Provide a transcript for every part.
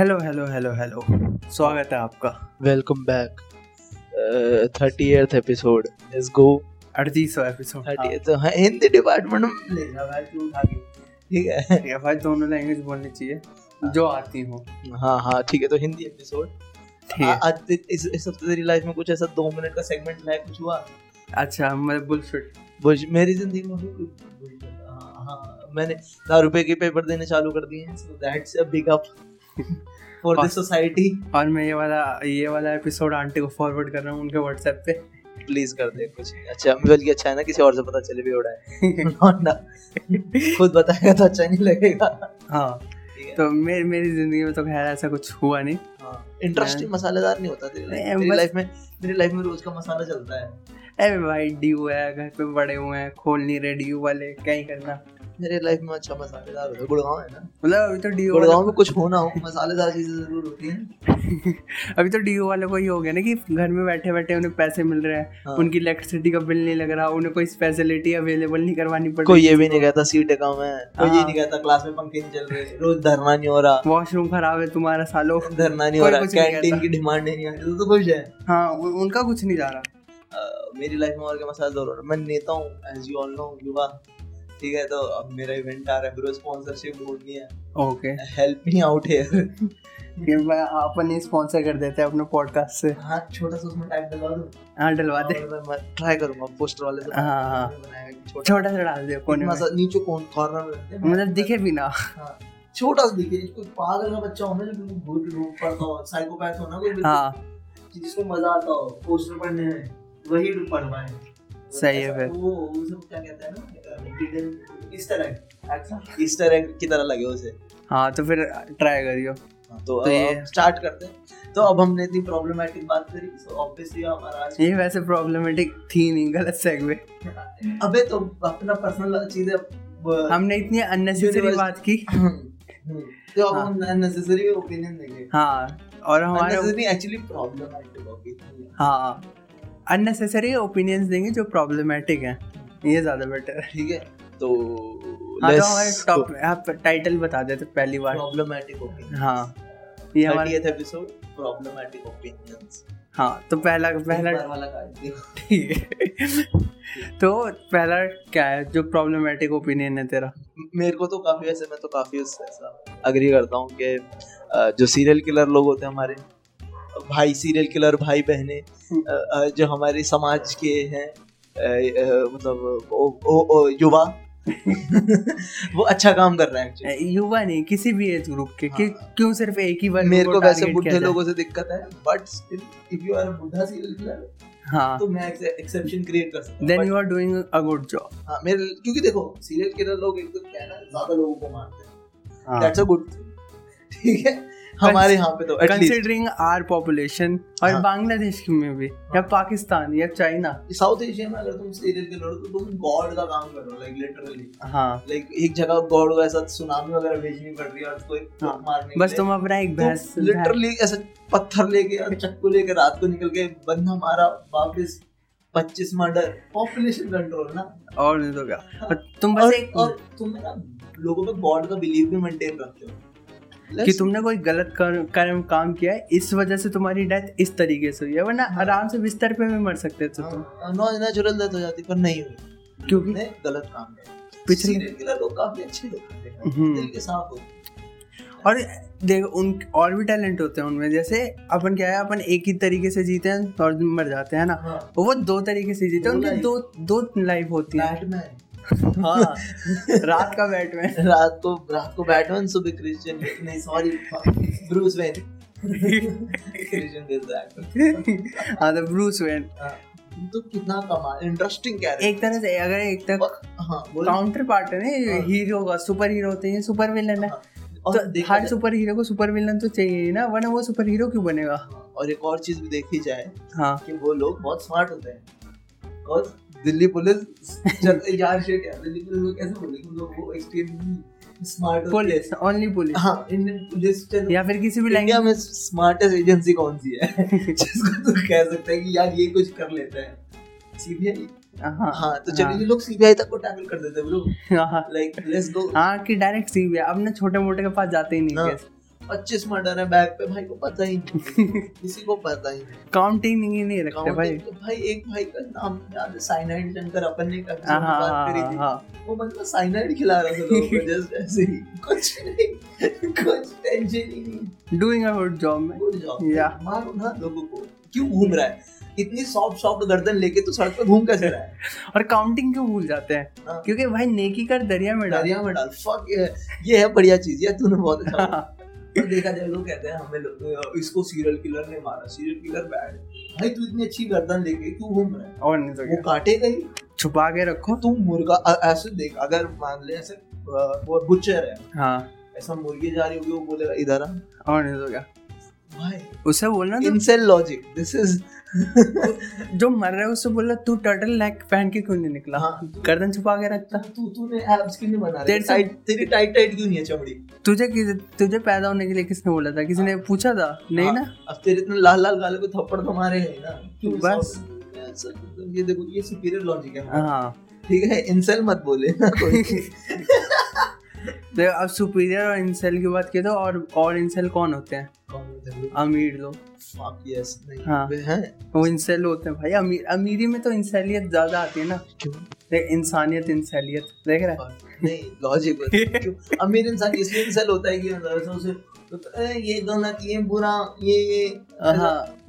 Hello hello hello hello स्वागत है आपका। Welcome back thirty eighth episode let's go अड़तीसवा episode thirty तो हाँ, हिंदी डिपार्टमेंट में ले जा भाई तू उठा के। ठीक है। या भाई दोनों लैंग्वेज बोलनी चाहिए जो आती हो। हाँ हाँ ठीक है तो हिंदी एपिसोड है। आज इस इस हफ़्ते तेरी लाइफ में कुछ ऐसा दो मिनट का सेगमेंट है कुछ हुआ? अच्छा मतलब बुलशिट बुझ मेरी ज़िंदगी में भी कुछ हाँ हाँ मैंने हज़ार रुपए के पेपर देने चालू कर दिए हैं so that's a big up for the society और मैं ये वाला ये वाला एपिसोड आंटी को फॉरवर्ड कर रहा हूँ उनके व्हाट्सएप पे। प्लीज़ कर दे कुछ। अच्छा बल्कि अच्छा है ना किसी और से पता चले भी हो रहा है ना खुद बताएगा तो अच्छा नहीं लगेगा। हाँ तो मेरी मेरी ज़िंदगी में तो खैर ऐसा कुछ हुआ नहीं। इंटरेस्टिंग मसालेदार नहीं होता तेरी लाइफ में मेरी लाइफ में रोज का मसाला चलता है। अरे भाई ड्यू है घर पे बड़े हुए हैं खोल नहीं रहे ड्यू वाले क्या ही करना। मेरे लाइफ में अच्छा मसालेदार होता है। गुड़गांव है ना? मतलब अभी तो ड्यू गुड़गांव में कुछ हो ना हो मसालेदार चीज़ें ज़रूर होती हैं। अभी तो ड्यू वाले को ही हो गया ना कि घर में बैठे बैठे उन्हें पैसे मिल रहे हैं। हाँ। उनकी इलेक्ट्रिसिटी का बिल नहीं लग रहा उन्हें कोई स्पेशलिटी अवेलेबल नहीं करवानी पड़ कोई ये भी नहीं कहता सीटें कम है। कोई ये हाँ। नहीं कहता क्लास में पंखे नहीं चल रहे रोज धरना नहीं हो रहा। वॉशरूम खराब है तुम्हारा सालो। धरना नहीं हो रहा कैंटीन की डिमांड नहीं आ रही तो, तो कुछ है। हाँ उनका कुछ नहीं जा रहा। मेरी लाइफ में और क्या मसाला दो मैं नेता हूँ एज यू ऑल नो युवा। ठीक है तो अब मेरा इवेंट आ रहा है ब्रो स्पॉन्सरशिप ढूंढनी है। Okay help me out here ये मैं अपन ही स्पॉन्सर कर देते हैं अपने पॉडकास्ट से। हाँ छोटा सा उसमें टाइप डलवा दूँ। हाँ डलवा दे। मैं ट्राई करूँगा पोस्टर वाले से हाँ, हाँ। छोटा। सा डाल दे कोने में। नीचे कौन कॉर्नर में रखते हैं? मतलब दिखे भी ना। हाँ, छोटा सा दिखे कोई पागल का बच्चा हो ना जो बिल्कुल भूत रूप पढ़ता हो साइकोपैथ हो ना कोई हाँ। जिसको मज़ा आता हो पोस्टर पढ़ने में वही पढ़वाए। सही है फिर। वो उसे क्या कहते हैं ना इस तरह इस तरह की तरह लगे उसे। हाँ तो फिर ट्राई करियो। तो, तो ये- स्टार्ट करते हैं। तो अब हमने इतनी प्रॉब्लमेटिक बात करी सो ऑब्वियसली हमारा आज ये वैसे प्रॉब्लमेटिक थी नहीं गलत सेगवे अबे तो अपना पर्सनल चीज़ें हमने इतनी अननेसेसरी बात की। हम्म, तो अब हाँ। हम अननेसेसरी ओपिनियन देंगे। हाँ और हमारे एक्चुअली प्रॉब्लमेटिक ओपिनियन हाँ। अननेसेसरी ओपिनियंस देंगे जो प्रॉब्लमेटिक हैं। ये ज़्यादा बेटर है। ठीक है? तो हाँ तो हमारे टॉप आप टाइटल बता देते पहली बार। प्रॉब्लमेटिक ओपिनियन हाँ। ये हमारे 30th एपिसोड प्रॉब्लमेटिक ओपिनियंस हाँ तो पहला पहला ठीक है। तो पहला क्या है? जो प्रॉब्लमेटिक ओपिनियन है तेरा। मेरे को तो काफ़ी ऐसे मैं तो काफ़ी उससे ऐसा अग्री करता हूँ कि जो सीरियल किलर लोग होते हैं हमारे भाई सीरियल किलर भाई बहने अ, जो हमारे समाज के हैं मतलब युवा वो अच्छा काम कर रहे हैं। युवा नहीं किसी भी एज ग्रुप के कि हाँ। क्यों सिर्फ़ एक ही वर्ग मेरे को वैसे बुढ़े लोगों से दिक्कत है but still if you are बुढ़ा सीरियल किलर हाँ तो मैं एक्सेप्शन क्रिएट कर सकता then you are doing a good job हाँ मेरे क्योंकि देखो सीरियल किलर लोग तो क्या है ना ज़्यादा लोगों को मारते हैं हाँ। दैट्स अ गुड ठीक है हमारे यहाँ पे तो कंसिडरिंग आर पॉपुलेशन और हाँ। बांग्लादेश में भी या पाकिस्तान या चाइना। साउथ एशिया में अगर तुम सीरियल किलर हो तो तुम गॉड का काम कर रहे हो लाइक लिटरली हाँ। लाइक एक जगह गॉड को ऐसा सुनामी वगैरह भेजनी पड़ रही है और एक हाँ। मारने बस तुम अपना एक भैंस लिटरली ऐसा पत्थर लेके और चक्कू लेके रात को निकल के बंदा मारा वापस पच्चीस मर्डर पॉपुलेशन कंट्रोल ना। और नहीं तो क्या। तुम बस और, एक और तुम ना लोगों पे गॉड का बिलीव भी मेंटेन रखते हो। कि तुमने कोई गलत कर- कर्म काम किया है इस वजह से तुम्हारी डेथ इस तरीके से हुई है वरना हाँ। आराम से बिस्तर पे भी मर सकते थे तुम। नेचुरल डेथ हो जाती पर नहीं हुई। क्योंकि? गलत काम किया। पिछले- लोग काफ़ी अच्छे लोग होते हैं। हम्म। दिल के साफ़ होते और देखो उन और भी टैलेंट होते हैं उनमें जैसे अपन क्या है अपन एक ही तरीके से जीते हैं और मर जाते हैं ना? हाँ। वो दो तरीके से जीते हैं उनकी दो दो लाइफ होती है। हाँ। रात का बैटमैन। रात को रात को बैटमैन सुबह क्रिश्चियन नहीं sorry Bruce Wayne Christian is actor हाँ। तो ब्रूस वेन तो कितना कमाल इंटरेस्टिंग कैरेक्टर एक तरह से अगर एक तरह हाँ काउंटर पार्ट है ना हाँ। हीरो का सुपर हीरो होते हैं सुपर विलन है। हाँ, और तो हर सुपर हीरो को सुपर विलन तो चाहिए ही ना वरना वो सुपर हीरो क्यों बनेगा? हाँ, और एक और चीज़ भी देखी जाए हाँ। कि वो लोग बहुत स्मार्ट होते हैं। दिल्ली पुलिस चल यार शिट यार दिल्ली पुलिस को कैसे बोले कि लोग वो extremely smart police only police हैं हाँ इंडियन पुलिस चलो। या फिर किसी भी लैंग्वेज में स्मार्टेस्ट एजेंसी कौन सी है? जिसको तू कह सकता है कि यार ये कुछ कर लेते हैं। सीबीआई हाँ। हाँ तो चलिए ये लोग सीबीआई तक को टैकल कर देते हैं ब्रो हाँ। लाइक लेट्स गो हाँ कि डायरेक्ट सी भी अब ना छोटे मोटे के पास जाते ही नहीं हाँ। पच्चीस मर्डर है बैग पे भाई को पता ही नहीं किसी को पता ही नहीं। काउंटिंग नहीं नहीं रखते भाई। तो भाई एक भाई का नाम याद है साइनाइड शंकर अपन ने हाँ हाँ बात हाँ करी थी। वो बंदा साइनाइड खिला रहा था लोगों को जस्ट ऐसे ही। कुछ नहीं कुछ टेंशन ही नहीं। डूइंग अ गुड जॉब में गुड जॉब Yeah. मारो ना लोगों को। क्यों घूम रहा है? इतनी सॉफ्ट सॉफ्ट गर्दन लेके तो सड़क पे घूम कैसे रहा है? और काउंटिंग क्यों भूल जाते हैं। क्योंकि भाई नेकी कर दरिया में डाल। दरिया में डाल। फक ये ये है बढ़िया चीज़। यार तूने बहुत अच्छा और देखा जाए लोग कहते हैं हमें इसको सीरियल किलर ने मारा। सीरियल किलर बैड भाई तू इतनी अच्छी गर्दन लेके क्यों घूम रहा है? और नहीं तो वो काटेगा ही छुपा के रखो। तू मुर्गा ऐसे देख अगर मान ले ऐसे वो बुचर है। हाँ। ऐसा मुर्गी जा रही होगी वो बोलेगा इधर आ। और नहीं तो क्या? भाई उसे बोलना तो इनसेल लॉजिक दिस इज़ जो मर रहा है उससे बोलना तू टर्टल नेक पहन के क्यों नहीं निकला? हाँ। गर्दन छुपा के रखता। तू तूने एब्स क्यों नहीं बना तेरे टाइट तेरी टाइट टाइट क्यों नहीं है चमड़ी? तुझे तुझे पैदा होने के लिए किसने बोला था? किसी ने पूछा था? नहीं हाँ, ना? अब तेरे इतने लाल लाल गाले को थप्पड़ तो मारे हैं ना। बस। ये देखो ये सुपीरियर लॉजिक है। हाँ। ठीक है इंसेल मत बोले ना कोई। तो अब सुपीरियर और इंसेल की बात की तो और और इंसेल कौन होते हैं? अमीर लोग। हाँ। वे इंसेल होते हैं भाई। अमीर अमीरी में तो इंसेलियत ज़्यादा आती है ना। क्यों? देख इंसानियत इंसेलियत देख रहा है? नहीं लॉजिक अमीर इंसान इसलिए इंसेल होता है कि उसे तो, ये गलत ये बुरा ये ये हाँ।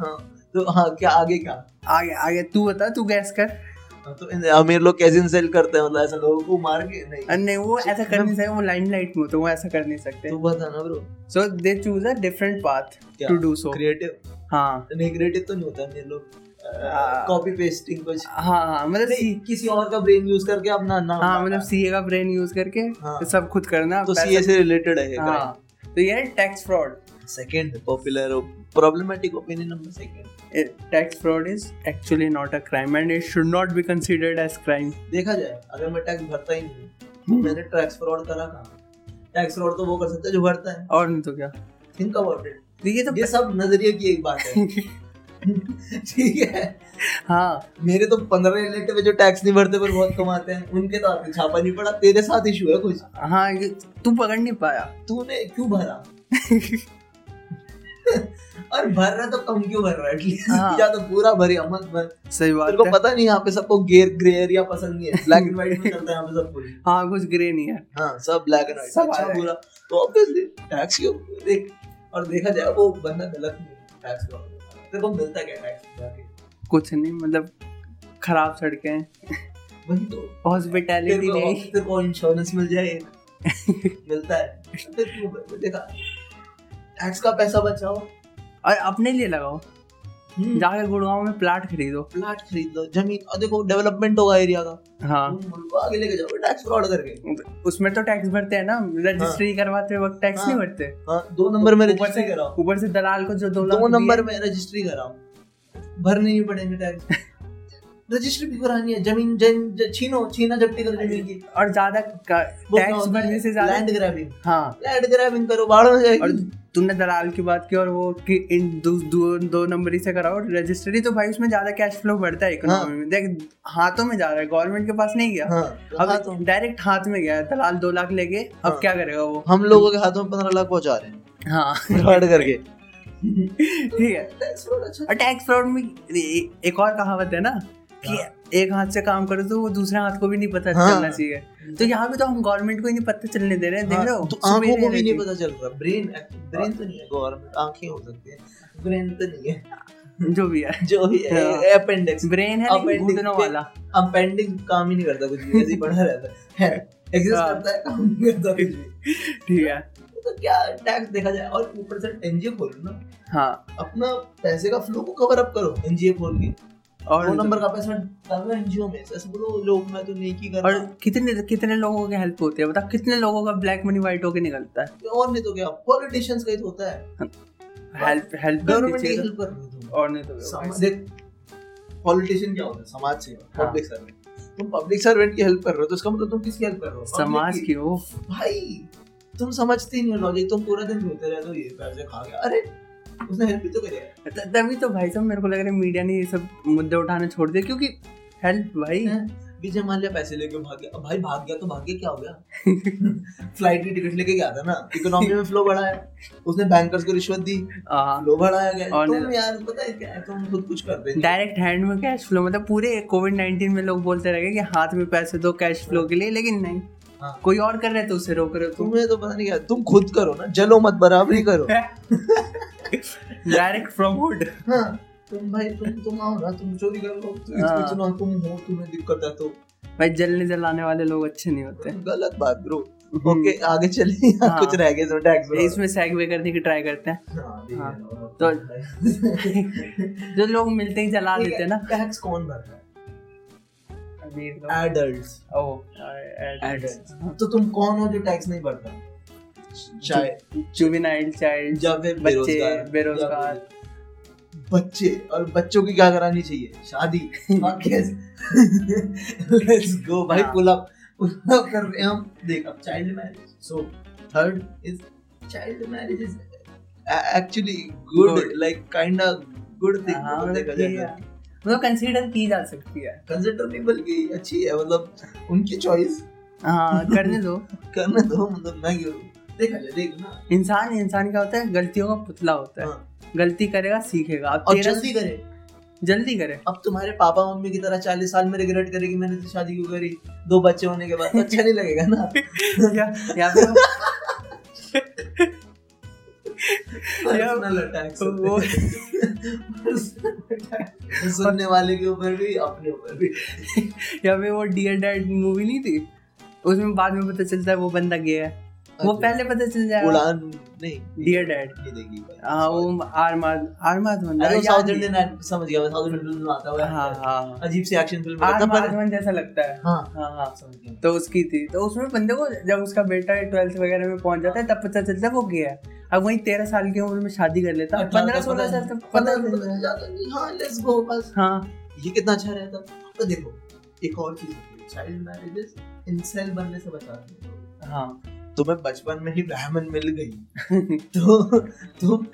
हाँ। तो हाँ क्या आगे क्या? आगे आगे तू बता तू गैस कर। तो अमीर लोग कैसे करते हैं? मतलब ऐसा लोगों को मार के नहीं। नहीं वो ऐसा कर नहीं सकते वो लाइमलाइट में होते हैं, वो ऐसा कर नहीं सकते। तू बता ना bro so they choose a different path to do so creative हाँ। नहीं क्रिएटिव तो नहीं होता अमीर लोग हाँ। कॉपी पेस्टिंग कुछ। हाँ हाँ मतलब किसी और का ब्रेन यूज़ करके अपना नाम हाँ मतलब सीए का ब्रेन यूज़ करके हाँ। सब खुद करना तो सीए से रिलेटेड है हाँ। तो ये है tax fraud second popular problematic opinion number second tax fraud is actually not a crime and it should not be considered as crime देखा जाए अगर मैं टैक्स भरता ही नहीं तो मैंने टैक्स फ्रॉड करा कहाँ? टैक्स फ्रॉड तो वो कर सकता है जो भरता है। और नहीं तो क्या? थिंक अबाउट इट ये तो ये सब नज़रिए की एक बात है। ठीक है? हाँ। मेरे तो पंद्रह रिलेटिव जो टैक्स नहीं भरते पर बहुत कमाते हैं। उनके तो आते छापा नहीं पड़ा तेरे साथ इशू है कुछ? हाँ तू पकड़ नहीं पाया। तूने क्यों भरा? और भर रहा तो कम क्यों भर रहा है? एटलीस्ट हाँ। या तो पूरा भरे मत भर। सही तेरे बात को है। पता नहीं यहाँ पे सबको गेर ग्रे एरिया पसंद नहीं है। ब्लैक एंड व्हाइट में चलता है यहाँ पे सब कुछ हाँ कुछ ग्रे नहीं है। हाँ सब ब्लैक एंड व्हाइट अच्छा बुरा तो ऑब्वियसली टैक्स क्यों देख और देखा जाए वो बंदा गलत नहीं टैक्स का तेरे को मिलता क्या टैक्स कुछ नहीं मतलब खराब सड़कें। हैं वही तो। हॉस्पिटैलिटी नहीं। तेरे को इंश्योरेंस मिल जाए। मिलता है। क्यों देखा टैक्स का पैसा बचाओ। और अपने लिए लगाओ। जाकर जाके गुड़गांव में प्लाट खरीदो। प्लाट खरीद लो ज़मीन और देखो डेवलपमेंट होगा एरिया का। हाँ। आगे लेके जाओ टैक्स फ्रॉड करके। उसमें तो टैक्स भरते हैं ना रजिस्ट्री हाँ। करवाते वक्त टैक्स हाँ। नहीं भरते। हाँ दो नंबर में ऊपर रजिस्ट्री से कराओ। ऊपर से दलाल को जो दो दो नंबर में रजिस्ट्री कराओ। भरने नहीं पड़ेंगे टैक्स रजिस्ट्री भी करानी है ज़मीन जन छीनो छीना जब्ती करो ज़मीन की। और ज़्यादा टैक्स भरने से ज़्यादा लैंड ग्रैबिंग हाँ। लैंड ग्रैबिंग करो बाढ़ में और तूने दलाल की बात की और वो कि इन दो, दो, दो नंबरी से कराओ रजिस्ट्री तो भाई उसमें ज़्यादा कैश फ्लो बढ़ता है इकोनॉमी में। देख हाथों में जा रहा है गवर्नमेंट के पास नहीं गया। हाँ हाँ, अब डायरेक्ट हाथ में गया दलाल दो लाख लेके अब हाँ। क्या करेगा वो? हम लोगों के हाथों में पंद्रह लाख पहुँचा रहे हैं। हाँ। करके। ठीक है। टैक्स अच्छा टैक्स फ्रॉड में एक और कहावत है ना कि एक हाथ से काम करो तो वो दूसरे हाथ को भी नहीं पता हाँ। चलना चाहिए। तो यहाँ पे तो हम गवर्नमेंट को ही नहीं पता चलने दे रहे हैं देख हाँ, रहे हो? तो आँखों को भी नहीं पता चल रहा। ब्रेन ब्रेन तो नहीं है गवर्नमेंट आँखें हो सकती है। ब्रेन तो नहीं है। जो भी है। जो भी है हाँ। अपेंडिक्स ब्रेन है लेकिन Appendix घुटनों वाला। अपेंडिक्स काम ही नहीं करता कुछ भी ऐसे ही पड़ा रहता है। एग्जिस्ट हाँ। करता है काम नहीं करता कुछ भी। ठीक है। तो क्या टैक्स देखा जाए? और ऊपर से एनजीओ खोलो ना। हाँ। अपना पैसे का फ्लो को कवर अप करो एनजीओ खोल के। और दो नंबर का पैसा डालो एनजीओ में। ऐसे बोलो लोग मैं तो नहीं की कर और कितने कितने लोगों की हेल्प होती है? बता कितने लोगों का ब्लैक मनी व्हाइट होके निकलता है? और नहीं तो क्या? पॉलिटिशियंस का ही तो होता है। हेल्प हेल्प गवर्नमेंट की हेल्प कर रही हो तुम और नहीं तो देख पॉलिटिशियन क्या होता है? समाज सेवा हाँ। पब्लिक सर्वेंट तुम पब्लिक सर्वेंट की हेल्प कर रहे हो तो इसका मतलब तुम किसकी हेल्प कर रहे हो? समाज की वो भाई तुम समझते ही नहीं हो लॉजिक तुम पूरा दिन रोते रहते हो ये पैसे खा गया अरे उसने हेल्प भी तो करी है। तभी तो भाई साहब मेरे को लग रहा है मीडिया ने ये सब मुद्दे उठाने छोड़ दिए क्योंकि हेल्प भाई। विजय माल्या पैसे लेके भाग गया। अब भाई भाग गया तो भाग गया क्या हो गया? फ़्लाइट की टिकट लेके गया था ना इकोनॉमी में फ्लो बढ़ा है उसने बैंकर्स को रिश्वत दी हाँ। फ्लो बढ़ाया गया। और तुम यार पता है क्या तुम खुद कुछ कर रहे डायरेक्ट हैंड में कैश फ्लो मतलब पूरे कोविड नाइनटीन में लोग बोलते रहे कि हाथ में पैसे दो कैश फ्लो के लिए लेकिन नहीं। हाँ। कोई और कर रहे तो उसे रोक रहे हो तुम? तुम्हें तो पता नहीं क्या तुम खुद करो ना जलो मत बराबरी करो। डायरेक्ट प्रमोट हाँ तुम भाई तुम तुम आओ ना तुम चोरी कर लो हाँ। इतना तुम हो तुम्हें दिक्कत है तो। भाई जलने जलाने वाले लोग अच्छे नहीं होते। गलत बात ब्रो ओके आगे चलिए हाँ। कुछ रह गए टैक्स इसमें सैगवे करने की ट्राई करते हैं। हाँ, तो- जो लोग मिलते ही जला देते हैं ना। टैक्स कौन भर रहा है? एडल्ट्स ओ एडल्ट्स तो तुम कौन हो जो टैक्स नहीं भरता? चाइल्ड या फिर बच्चे बेरोजगार। बच्चे और बच्चों की क्या करानी चाहिए? शादी। लेट्स गो भाई हाँ। पुल अप पुल अप कर रहे हैं हम। देख अब child marriage so third is child marriage is actually good like kind of good thing हाँ, देखा जाए है। मतलब कंसीडर की जा सकती है। कंसिडर नहीं बल्कि अच्छी है मतलब उनकी चॉइस हाँ करने दो। करने दो मतलब मैं क्यों? देखा जाए देख ना। इंसान इंसान क्या होता है? गलतियों का पुतला होता है। हाँ। गलती करेगा सीखेगा। अब और जल्दी करे। जल्दी करे। अब तुम्हारे पापा मम्मी की तरह चालीस साल में रिग्रेट करेगी मैंने तो शादी क्यों करी? दो बच्चे होने के बाद तो अच्छा नहीं लगेगा ना। या या फिर Personal अटैक तो वो- सुनने वाले के ऊपर भी अपने ऊपर भी। या फिर वो डियर डैड मूवी नहीं थी? उसमें बाद में पता चलता है वो बंदा गया है। वो। पहले पता चल जाएगा। उड़ान नहीं डियर डैड नहीं देखी। हाँ वो आरमाद आरमाद अरे वो साउथ इंडियन समझ गया साउथ इंडियन में आता हुआ हाँ है हाँ। अजीब सी एक्शन फ़िल्म है आरमाद पर वन जैसा लगता है। हाँ हाँ हाँ। समझ गया। तो उसकी थी। तो उसमें बंदे को जब उसका बेटा ट्वेल्थ वगैरह में पहुँच जाता है तब पता चलता है वो गया है। अब वही तेरह साल की उम्र में शादी कर लेता पंद्रह सोलह साल तक पता हाँ। लेट्स गो बस। हाँ। ये कितना अच्छा रहता तो देखो एक और चीज़ है चाइल्ड मैरिजेस इंसेल बनने से बचाती है। हाँ। तुम्हें बचपन में ही ब्राह्मण मिल गई। तो तुम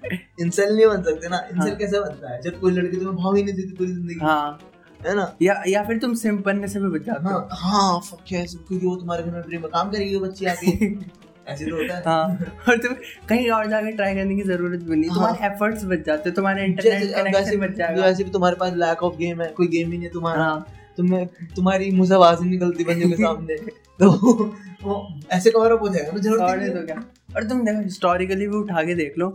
इंसेल नहीं बन सकते ना। इंसेल हाँ। कैसे बनता है? जब कोई लड़की तुम्हें भाव ही नहीं देती पूरी ज़िंदगी। हाँ। है ना? या या फिर तुम सिम बनने से भी बच जाते हो हाँ। हाँ fuck yes, क्योंकि वो तुम्हारे घर में फ्री में काम करेगी वो बच्ची आके। ऐसे तो होता है। हाँ और तुम कहीं और जाके ट्राई करने की ज़रूरत भी नहीं। हाँ। तुम्हारे एफर्ट्स बच जाते तुम्हारे इंटरनेट कनेक्शन बच जाएगा। वैसे भी तुम्हारे पास लैक ऑफ़ गेम है कोई गेम ही नहीं तुम्हारा। हाँ। तुम्हें तुम्हारी मुँह से आवाज़ नहीं निकलती बंदे के सामने। तो वो ऐसे कवर अप हो जाएगा ना ज़रूरत और नहीं तो क्या? और तुम देखो हिस्टोरिकली भी उठा के देख लो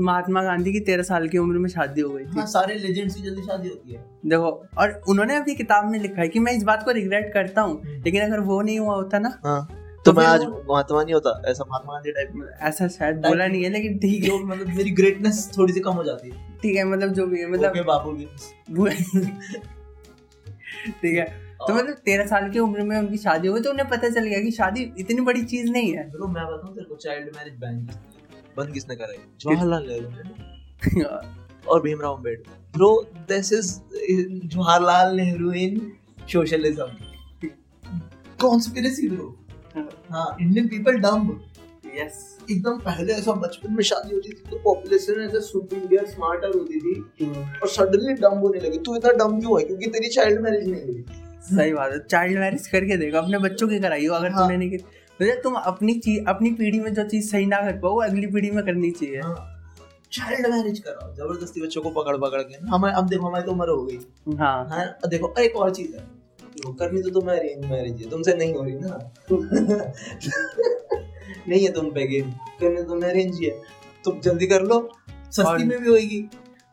महात्मा गांधी की तेरह साल की उम्र में शादी हो गई थी। हाँ सारे लेजेंड्स की जल्दी शादी होती है। देखो और उन्होंने अपनी किताब में लिखा है कि मैं इस बात को रिग्रेट करता हूँ हम्म। लेकिन अगर वो नहीं हुआ होता ना हाँ तो मैं आज महात्मा नहीं होता ऐसा महात्मा गांधी टाइप में। ऐसा शायद बोला नहीं है लेकिन ठीक है। मतलब मेरी ग्रेटनेस थोड़ी सी कम हो जाती है। ठीक है मतलब जो भी है मतलब बापू भी ठीक है? तो मतलब तेरह साल की उम्र में उनकी शादी हुई तो उन्हें पता चल गया कि शादी इतनी बड़ी चीज़ नहीं है। ब्रो मैं बताऊँ तेरे को चाइल्ड मैरिज बैन बंद किसने कराई जवाहरलाल नेहरू ने। और Bhimrao Ambedkar bro this is Jawaharlal Nehru in socialism conspiracy bro हाँ। इंडियन पीपल डम्ब एकदम पहले ऐसा बचपन में शादी होती थी तो पॉपुलेशन ऐसे सुपीरियर स्मार्टर होती थी और सडनली डम्ब होने लगी। तू इतना डम्ब क्यों है? क्योंकि तेरी चाइल्ड मैरिज नहीं हुई। सही बात है। चाइल्ड मैरिज करके देखो अपने बच्चों की कराइयो अगर हाँ। तुमने नहीं की। तुम अपनी चीज़ अपनी पीढ़ी में जो चीज़ सही ना कर पाओ अगली पीढ़ी में करनी चाहिए। चाइल्ड मैरिज कराओ। ज़बरदस्ती बच्चों को पकड़ पकड़ के। हमें अब देखो हमारी तो उम्र हो गई। हाँ। हाँ देखो एक और चीज़ है। करनी तो तुम्हें अरेंज मैरिज है। तुमसे नहीं हो रही ना। नहीं है तुम पे गेम करनी तो तुम्हें अरेंज ही है तुम जल्दी कर लो सस्ती में भी होगी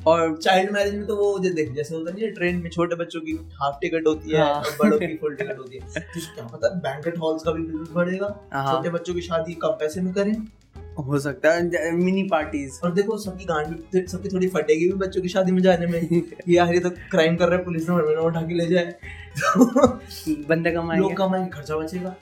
और चाइल्ड मैरिज में तो वो देख जैसे होता नहीं है ट्रेन में छोटे बच्चों की हाफ़ टिकट होती है हाँ। और बड़ों की फुल टिकट होती है। तो क्या पता बैंकेट हॉल्स का भी बिज़नेस बढ़ेगा। हाँ। छोटे बच्चों की शादी कम पैसे में करें। हो सकता है मिनी पार्टीज़ और देखो सबकी गांड भी सबकी थोड़ी फटेगी भी बच्चों की शादी में जाने में। ये यार ये तो क्राइम कर रहे हैं पुलिस ने उठा के ले जाए। तो बंदे लोग कमाएँगे कमाएँगे खर्चा बचेगा।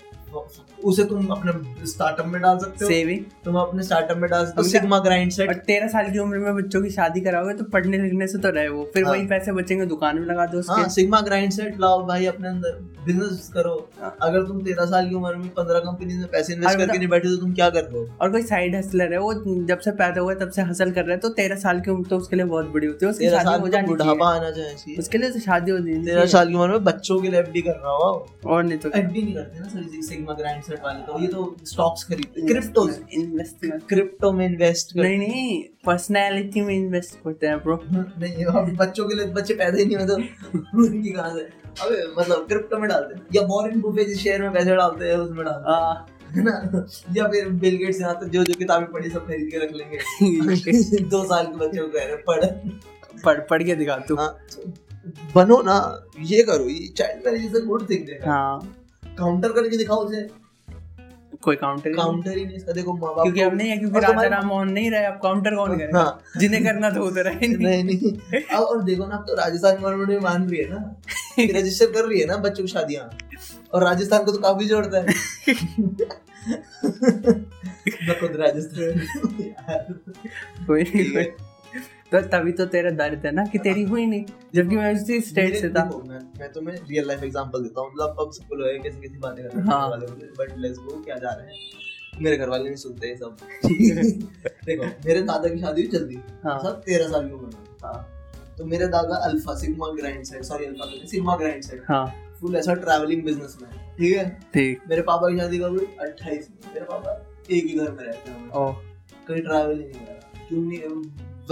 उसे तुम अपने स्टार्टअप में डाल सकते हो। सेविंग तुम अपने स्टार्टअप में डाल सकते हो। सिग्मा ग्राइंड और सेट तेरह साल की उम्र में बच्चों की शादी कराओगे तो पढ़ने लिखने से तो रहे वो। फिर हाँ। वही पैसे बचेंगे दुकान में लगा दो हाँ सिग्मा ग्राइंड सेट लाओ भाई अपने अंदर। बिज़नेस करो। हाँ। अगर तुम तेरह साल की उम्र में पंद्रह कंपनी में पैसे इन्वेस्ट और करके मतलब- नहीं बैठे तो तुम क्या कर रहे हो? और कोई साइड हसलर है वो जब से पैदा हुआ है, तब से हसल कर रहे है तो तेरह साल की उम्र तो उसके लिए बहुत बड़ी होती है। उसकी शादी हो जानी तो बुढ़ापा आना चाहिए उसके लिए तो शादी हो जानी तेरह साल की उम्र में बच्चों के लिए एफडी कर रहा हुआ और नहीं तो एफडी नहीं करते ना सर सिग्मा ग्राइंड सेट वाले तो ये तो स्टॉक्स खरीदते क्रिप्टो इन्वेस्टमेंट क्रिप्टो में। इन्वेस्ट कर नहीं नहीं पर्सनैलिटी में इन्वेस्ट करते हैं ब्रो नहीं अब बच्चों के लिए बच्चे पैदा ही नहीं होते तो उनकी कहाँ से? अबे मतलब क्रिप्टो में डालते हैं। या वॉरेन बुफे जिस शेयर में पैसे डालते हैं उसमें डालते हैं। ना? या फिर बिल गेट्स यहाँ तक जो जो किताबें पढ़ी सब खरीद के रख लेंगे। दो साल के बच्चों को कह रहे पढ़। पढ़ पढ़ के दिखा तू। हाँ, बनो ना ये करो ये child marriage is a good thing हाँ। काउंटर करके दिखाओ उसे। कोई काउंटर काउंटर ही नहीं इसका देखो माँ बाप क्योंकि अब नहीं है क्योंकि राजा राम मोहन नहीं रहे अब काउंटर कौन करेगा? हाँ। जिन्हें करना तो रहे नहीं। नहीं नहीं। अब और देखो ना अब तो राजस्थान गवर्नमेंट भी मान रही है ना। रजिस्टर कर रही है ना बच्चों की शादियाँ। और राजस्थान को तो काफ़ी जोड़ता है। खुद राजस्थान कोई नहीं तो तभी तो तेरा दर्द है ना कि तेरी हुई नहीं जबकि मैं उसी स्टेट से था। मैं मैं तुम्हें रियल लाइफ एग्जांपल देता हूँ। मतलब अब सबको लोग कैसी कैसी बातें कर रहे हाँ। बट लेट्स गो क्या जा रहे हैं? मेरे घर वाले नहीं सुनते ये सब। देखो मेरे दादा की शादी हुई जल्दी। हाँ। सब तेरह साल की उम्र में। हाँ। तो मेरे दादा alpha sigma grind set sorry alpha sigma grind set हाँ। फुल ऐसा ट्रैवलिंग बिज़नेस में ठीक है? ठीक। मेरे पापा की शादी कब हुई? अट्ठाईस मेरे पापा एक ही घर में रहते हैं। ओ। कहीं ट्रैवल ही नहीं करा। क्यों नहीं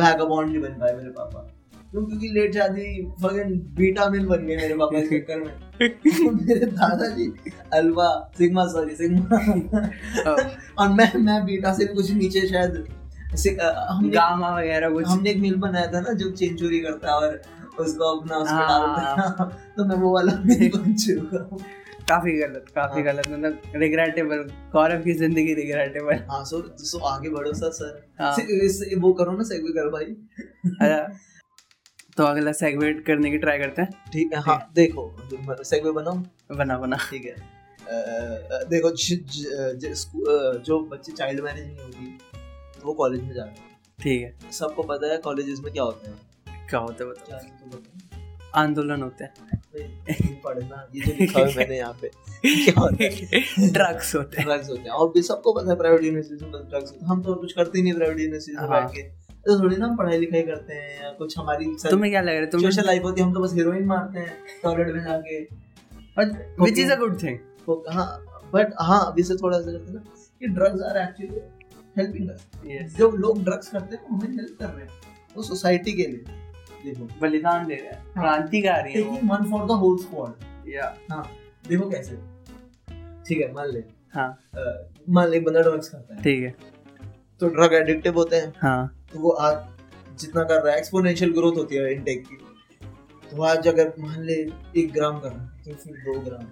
वैगाबॉन्ड नहीं बन पाए मेरे पापा। क्यों क्योंकि लेट शादी फगन बीटा मिल बन गए मेरे पापा के चक्कर में। मेरे दादाजी अल्फ़ा सिग्मा सॉरी सिग्मा। और मैं मैं बीटा से भी कुछ नीचे शायद हमने गामा वगैरह कुछ। हमने एक मिल बनाया था ना जो चेन चोरी करता है और उसको अपना उसमें हाँ। डालता है तो मैं वो वाला मिल बन चुका हूँ। काफ़ी गलत काफ़ी हाँ। गलत मतलब रिग्रेटेबल गौरव की ज़िंदगी रिग्रेटेबल हाँ सो सो आगे बढ़ो सर सर। हाँ। इस- वो करो ना सेगवे करो भाई। अच्छा तो अगला सेगमेंट करने की ट्राई करते हैं। ठीक है हाँ देखो सेगवे बनाओ। बना बना। ठीक है। अ, देखो ज, ज, ज, जो बच्चे चाइल्ड मैरिज नहीं होगी वो कॉलेज में जाते हैं। ठीक है। सबको पता है कॉलेजेस में क्या होता है। क्या होता है बताओ। आंदोलन होते हैं। पढ़ना ये जो लिखा है मैंने यहाँ पे क्या होता है। ड्रग्स होते हैं। ड्रग्स होते हैं और सबको पता है प्राइवेट यूनिवर्सिटी में ड्रग्स होते हैं। हम तो कुछ करते ही नहीं प्राइवेट यूनिवर्सिटी में हाँ। बैठ के। तो थोड़ी ना पढ़ाई लिखाई करते हैं या कुछ हमारी तुम्हें क्या लग रहा है? सोशल लाइफ होती है हम तो बस हीरोइन मारते हैं टॉयलेट में जाके। Which is a good thing हाँ बट हाँ अभी से थोड़ा सा करते ना कि drugs are actually helping us जो लोग ड्रग्स करते हैं वो हमें हेल्प कर रहे हैं वो सोसाइटी के लिए। देखो बलिदान दे रहे हैं। क्रांतिकारी है taking one for the whole squad या। हाँ देखो कैसे। ठीक है मान ले। हाँ। मान ले एक बंदा ड्रग्स करता है। ठीक है। तो ड्रग एडिक्टिव होते हैं। हाँ। तो वो आज जितना कर रहा है एक्सपोनेंशियल ग्रोथ होती है इनटेक की। तो आज अगर मान ले एक ग्राम कर रहा है तो फिर दो ग्राम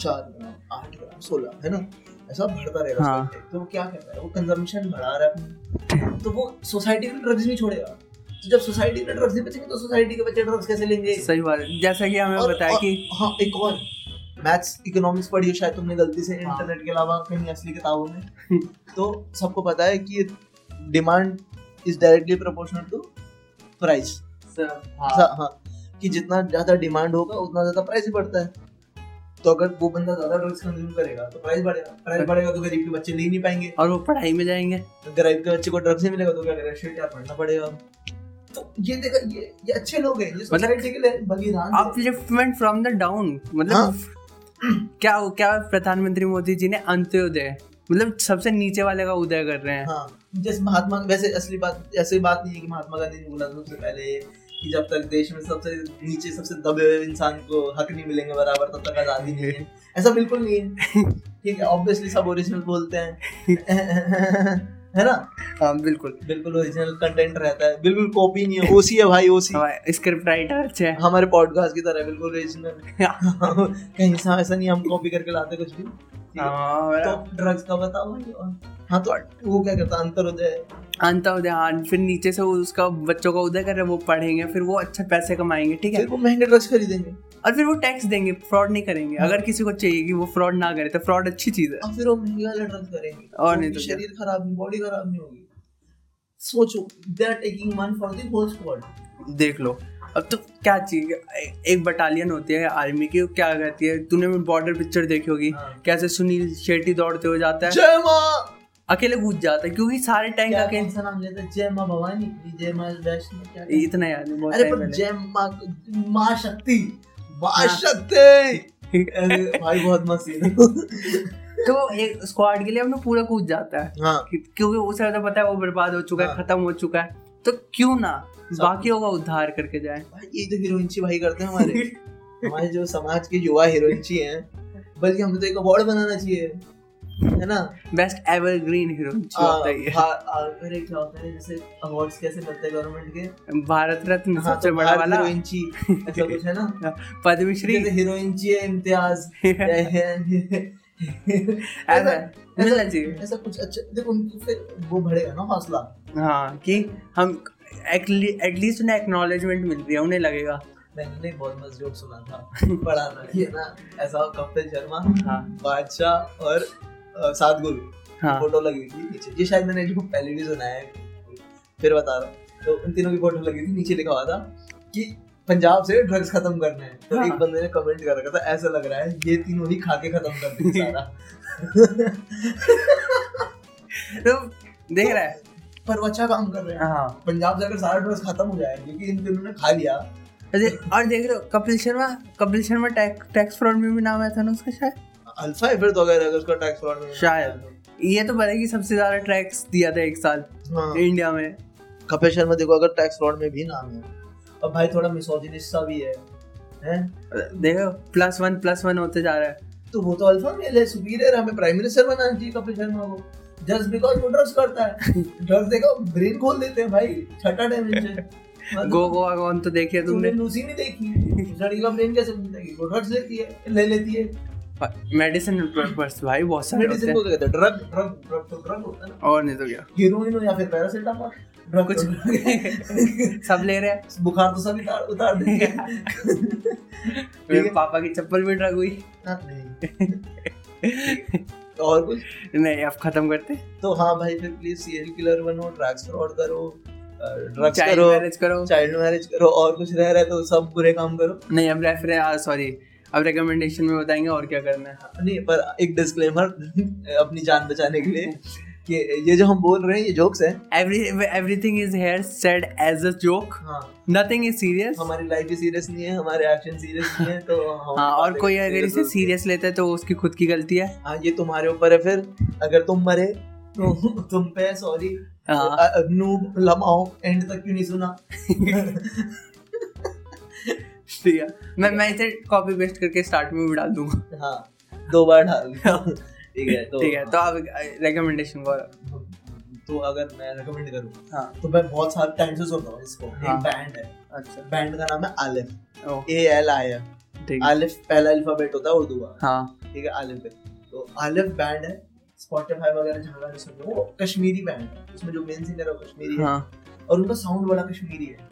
चार ग्राम आठ ग्राम सोलह है ना? ऐसा बढ़ता रहेगा हाँ। तो वो क्या कर रहा है? वो कंजम्पशन बढ़ा रहा है तो वो सोसाइटी में ड्रग्स नहीं छोड़ेगा। जब सोसाइटी में ड्रग्स नहीं बचेंगे तो सोसाइटी के बच्चे ड्रग्स कैसे लेंगे? सही बात है। जैसा कि हमें बताया कि हाँ एक और। मैथ्स इकोनॉमिक्स पढ़ी हो शायद तुमने गलती से हाँ। इंटरनेट के अलावा कहीं असली किताबों में। तो सबको पता है कि demand is directly proportional to price हाँ। हाँ कि जितना ज़्यादा डिमांड होगा उतना ज़्यादा प्राइस भी बढ़ता है। तो अगर वो बंदा ज़्यादा ड्रग्स कंज्यूम करेगा तो प्राइस बढ़ेगा। प्राइस बढ़ेगा तो गरीब के बच्चे ले नहीं पाएँगे। और वो पढ़ाई में जाएँगे। गरीब के बच्चे को ड्रग्स नहीं मिलेगा तो क्या करेगा? शिट यार पढ़ना पड़ेगा। तो ये देखा ये ये अच्छे लोग हैं ये सोसाइटी के लिए बलिदान दे रहे हैं। अपलिफ्टमेंट फ्रॉम द डाउन मतलब क्या क्या प्रधानमंत्री मोदी जी ने अंत्योदय मतलब सबसे नीचे वाले का उदय कर रहे हैं। हाँ जैसे महात्मा वैसे असली बात ऐसी बात नहीं है कि महात्मा गांधी ने बोला सबसे पहले कि जब तक देश में सबसे नीचे सबसे दबे हुए इंसान को हक नहीं मिलेंगे बराबर तब तक आज़ादी नहीं है। ऐसा बिल्कुल नहीं है। ठीक है ऑब्वियसली सब ओरिजिनल बोलते हैं। है ना? हाँ बिल्कुल। बिल्कुल ओरिजिनल कंटेंट रहता है। बिल्कुल कॉपी नहीं है। ओसी है भाई ओसी स्क्रिप्ट राइटर अच्छे हैं। हमारे पॉडकास्ट की तरह बिल्कुल ओरिजिनल कहीं से ऐसा नहीं हम कॉपी करके लाते कुछ भी। हाँ, तो ड्रग्स का बताओ भाई हाँ तो वो क्या करता? है अंतरोदय अंत्योदय हाँ फिर नीचे से उसका बच्चों का उदय कर रहे हैं वो पढ़ेंगे फिर वो अच्छे पैसे कमाएँगे ठीक है? वो महँगे ड्रग्स खरीदेंगे। और फिर वो टैक्स देंगे फ्रॉड नहीं करेंगे। अगर किसी को चाहिए कि वो फ्रॉड ना करे तो फ्रॉड अच्छी चीज़ है। अब फिर वो महँगे ड्रग्स करेंगे। और नहीं तो शरीर खराब नहीं बॉडी खराब नहीं होगी। सोचो they are taking one for the whole squad देख लो। अब तो क्या चाहिए एक बटालियन होती है आर्मी की क्या कहती है? तूने बॉर्डर पिक्चर देखी होगी। हाँ। कैसे सुनील शेट्टी दौड़ते हुए जाता है। अकेले कूद जाता है क्योंकि सारे टैंक अकेले नाम लेते हैं? जय माँ भवानी। जय माँ वैष्णो क्या इतना याद अरे पर पहले। जय माँ माँ शक्ति। हाँ। भाई बहुत मस्त तो एक स्क्वाड के लिए हमने पूरा कूद जाता है। हाँ। क्योंकि उसे तो पता है वो बर्बाद हो चुका है हाँ। खत्म हो चुका है। तो क्यों ना बाकी होगा उद्धार करके जाए। भाई ये तो हीरोइनची भाई करते हैं हमारे हमारे जो समाज के युवा हीरोइनची हैं बल्कि हमें तो एक अवार्ड बनाना चाहिए। है ना? बेस्ट एवरग्रीन हीरोइन है भा- आ, अरे क्या होता है जैसे अवार्ड्स कैसे मिलते हैं गवर्नमेंट के? भारत रत्न हाँ सबसे तो बड़ा वाला। हीरोइनची ऐसा कुछ है ना? पद्मश्री। जैसे हीरोइनची है इम्तियाज़। ऐसा मिलना चाहिए। ऐसा कुछ अच्छा देखो उनको फिर वो बढ़ेगा ना हौसला हाँ कि हम एटलीस्ट उन्हें एक्नॉलेजमेंट मिल रही है उन्हें लगेगा। मैंने एक बहुत मस्त जोक सुना था पढ़ा था ये ना ऐसा कपिल शर्मा हाँ। बादशाह और अ, सातगुरु हाँ। फ़ोटो लगी थी नीचे। ये शायद मैंने जो पहले भी सुना है फिर बता रहा हूँ। तो उन तीनों की फ़ोटो लगी थी नीचे लिखा हुआ था कि पंजाब से ड्रग्स खत्म करना है। तो हाँ। एक बंदे ने कमेंट कर रखा था ऐसा लग रहा है ये तीनों ही खा के खत्म कर देंगे सारा। तो देख रहा है। पर वो अच्छा काम कर रहे हैं। हाँ। पंजाब अगर सारा ड्रग्स खत्म हो जाए क्योंकि इन तीनों ने खा लिया। और देख रहे हो कपिल शर्मा कपिल शर्मा टैक्स फ्रॉड में भी नाम आया था ना उसका शायद? अल्फ़ा है फिर तो अगर अगर उसका टैक्स फ्रॉड शायद। ये तो पता कि सबसे ज़्यादा टैक्स दिया था एक साल हाँ। इंडिया में। कपिल शर्मा देखो अगर टैक्स फ्रॉड में भी नाम है अब भाई थोड़ा मिसोजिनिस्ट सा भी है हैं? देखो प्लस वन प्लस वन होते जा रहा है। तो वो तो अल्फ़ा मेल है सुपीरियर हमें प्राइम मिनिस्टर बनाना चाहिए कपिल शर्मा को। जस्ट बिकॉज़ वो ड्रग्स करता है। ड्रग्स देखो ब्रेन खोल देते हैं भाई छठा डायमेंशन गो गोवा कौन तो देखिए तुमने। तुमने लूसी नहीं देखी उस लड़की का ब्रेन कैसे है ड्रग्स लेती है ले लेती है। मेडिसिन पर्पस भाई बहुत सारे होते मेडिसिन हैं। को कहते हैं। ड्रग ड्रग ड्रग तो ड्रग होता है ना। और नहीं तो क्या? हीरोइन या फिर पैरासिटामोल। ड्रग कुछ कुछ सब ले रहे हैं। बुखार तो सभी उतार उतार है। मेरे पापा की चप्पल भी ड्रग हुई। हाँ, तो और कुछ? नहीं अब खत्म करते। तो हाँ भाई फिर प्लीज़ सीरियल किलर बनो ड्रग्स फ्रॉड करो ड्रग्स चाइल्ड करो मैरिज करो। चाइल्ड मैरिज करो और कुछ रह रहा है तो सब बुरे काम करो। नहीं अब रेफरेंस सॉरी अब रिकमेंडेशन में बताएँगे और क्या करना है। नहीं पर एक डिस्क्लेमर अपनी जान बचाने के लिए कि ये जो हम बोल रहे हैं ये जोक्स हैं। Every everything is here said as a joke nothing is serious हमारी लाइफ भी सीरियस नहीं है हमारे एक्शन सीरियस नहीं है तो हाँ और कोई अगर इसे सीरियस लेता है तो उसकी खुद की गलती है। हाँ ये तुम्हारे ऊपर है फिर। अगर तुम मरे तो तुम पे सॉरी नूब लमाओ एंड तक क्यों नहीं सुना? है। मैं मैं इसे कॉपी पेस्ट करके स्टार्ट में भी डाल दूँगा। हाँ दो बार डाल ठीक है तो ठीक है तो अब रिकमेंडेशन को तो अगर मैं रेकमेंड करूँ हाँ। तो मैं बहुत सारे टाइम से सुनता हूँ इसको। हाँ। एक बैंड है। अच्छा। बैंड का नाम है Alif A L I F Alif पहला अल्फ़ाबेट होता है उर्दू का। हाँ। ठीक है आलिफ तो आलिफ बैंड है स्पॉटिफाई वगैरह जहाँ गाने सुन रहे हो कश्मीरी बैंड है। उसमें जो मेन सिंगर है वो कश्मीरी है। हाँ। और उनका साउंड बड़ा कश्मीरी है।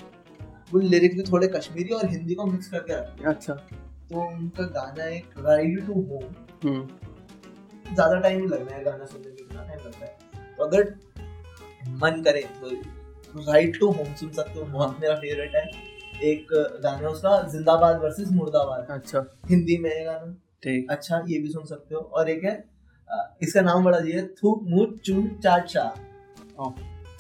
वो लिरिक्स भी थोड़े कश्मीरी और हिंदी को मिक्स करके रखते अच्छा। तो उनका गाना एक राइड टू होम ज़्यादा टाइम नहीं लगना है गाना सुनने में कितना टाइम लगता है। तो अगर मन करे तो राइड टू होम सुन सकते हो बहुत मेरा फेवरेट है। एक गाना है उसका जिंदाबाद वर्सेस मुर्दाबाद। अच्छा। हिंदी में है गाना। ठीक। अच्छा ये भी सुन सकते हो। और एक है इसका नाम बड़ा जी है थूक मुत चाट शाह ओ,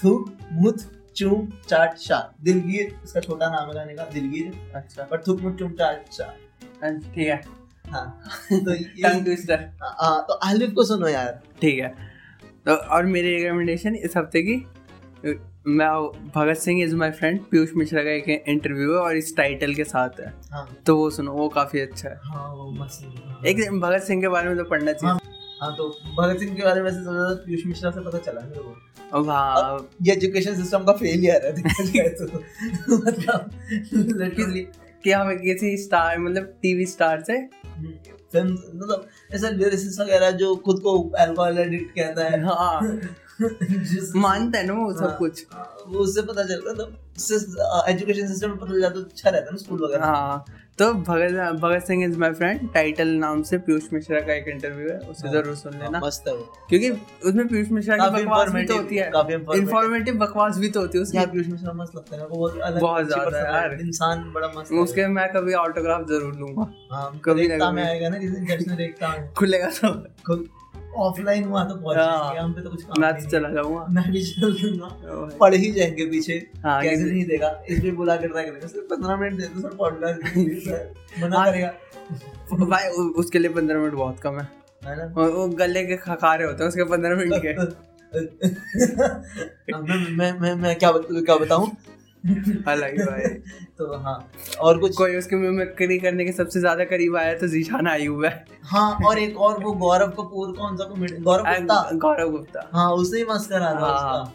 थूक मुत चूम चाट शाह दिलगीर इसका छोटा नाम है गाने का दिलगीर. अच्छा. पर थूक मुत चूम चाट शाह ठीक है. हाँ. तो टंग ट्विस्टर हाँ तो आलिफ को सुनो यार. ठीक है. तो और मेरी रिकमेंडेशन इस हफ़्ते की मैं Bhagat Singh is my friend Piyush Mishra का एक इंटरव्यू है और इस टाइटल के साथ है. हाँ. तो वो सुनो वो काफ़ी अच्छा है. हाँ वो मस्त हाँ। एक भगत सिंह के बारे में तो पढ़ना चाहिए. हाँ. तो भगत सिंह के बारे में सबसे ज़्यादा पीयूष मिश्रा से पता चला मेरे को। हाँ ये एजुकेशन सिस्टम का फेलियर है तो। मतलब लिटरली कि हमें किसी स्टार मतलब टीवी स्टार से? फ़िल्म मतलब ऐसा लिरिसिस्ट वगैरह जो खुद को अल्कोहल एडिक्ट कहता है। हाँ। मानता है ना वो सब हाँ, कुछ। हाँ, वो उससे पता चलता तो एजुकेशन सिस्टम में पता चल जाता तो अच्छा रहता है ना स्कूल वगैरह। हाँ। तो Bhagat Bhagat Singh is my friend title नाम से पीयूष मिश्रा का एक इंटरव्यू है उसे हाँ, ज़रूर सुन हाँ, लेना मस्त है क्योंकि उसमें पीयूष मिश्रा की बकवास भी तो होती है। इंफॉर्मेटिव इन्फॉर्मेटिव बकवास भी तो होती है उसमें पीयूष मिश्रा मस्त लगता है वो बहुत अलग बहुत ज़्यादा यार। इंसान बड़ा मस्त है। उसके मैं कभी ऑटोग्राफ ज़रूर लूँगा। हाँ कभी ना मैं आएगा ना जिस दिन जश्न देखता हूँ खुलेगा तो। ऑफलाइन हुआ तो पहुँच हाँ। हम पे तो कुछ काम मैं तो चला जाऊँगा। मैं भी चल दूँगा पढ़ ही जाएँगे पीछे। हाँ, कैसे नहीं देगा? इसलिए बुला के ट्राई करेंगे सिर्फ़ पंद्रह मिनट दे दो सर पॉडकास्ट मना हाँ। करेगा। भाई उसके लिए पंद्रह मिनट बहुत कम है। है ना? वो गले के खखारे होते हैं उसके पंद्रह मिनट के। हाँ, मैं मैं मैं क्या क्या बताऊँ? अलग ही भाई। तो हाँ और कुछ कोई उसके मिमिक्री करने के सबसे ज़्यादा करीब आया तो जीशान आयुब है। हाँ और एक और वो गौरव कपूर कौन सा कॉमेडी गौरव गुप्ता। गौरव गुप्ता। हाँ उसने ही मस्त करा था हाँ।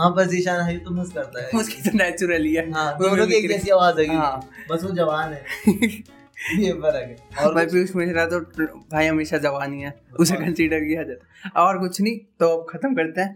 हाँ बस ईशान है तो मस्त करता है। उसकी तो नेचुरल ही। है हाँ दोनों की एक जैसी आवाज़ है हाँ। बस वो जवान है। ये फ़र्क है। और भाई पीयूष मिश्रा तो भाई हमेशा जवान ही। है उसे हाँ। कंसीडर किया जाता है। और कुछ नहीं तो अब खत्म करते हैं।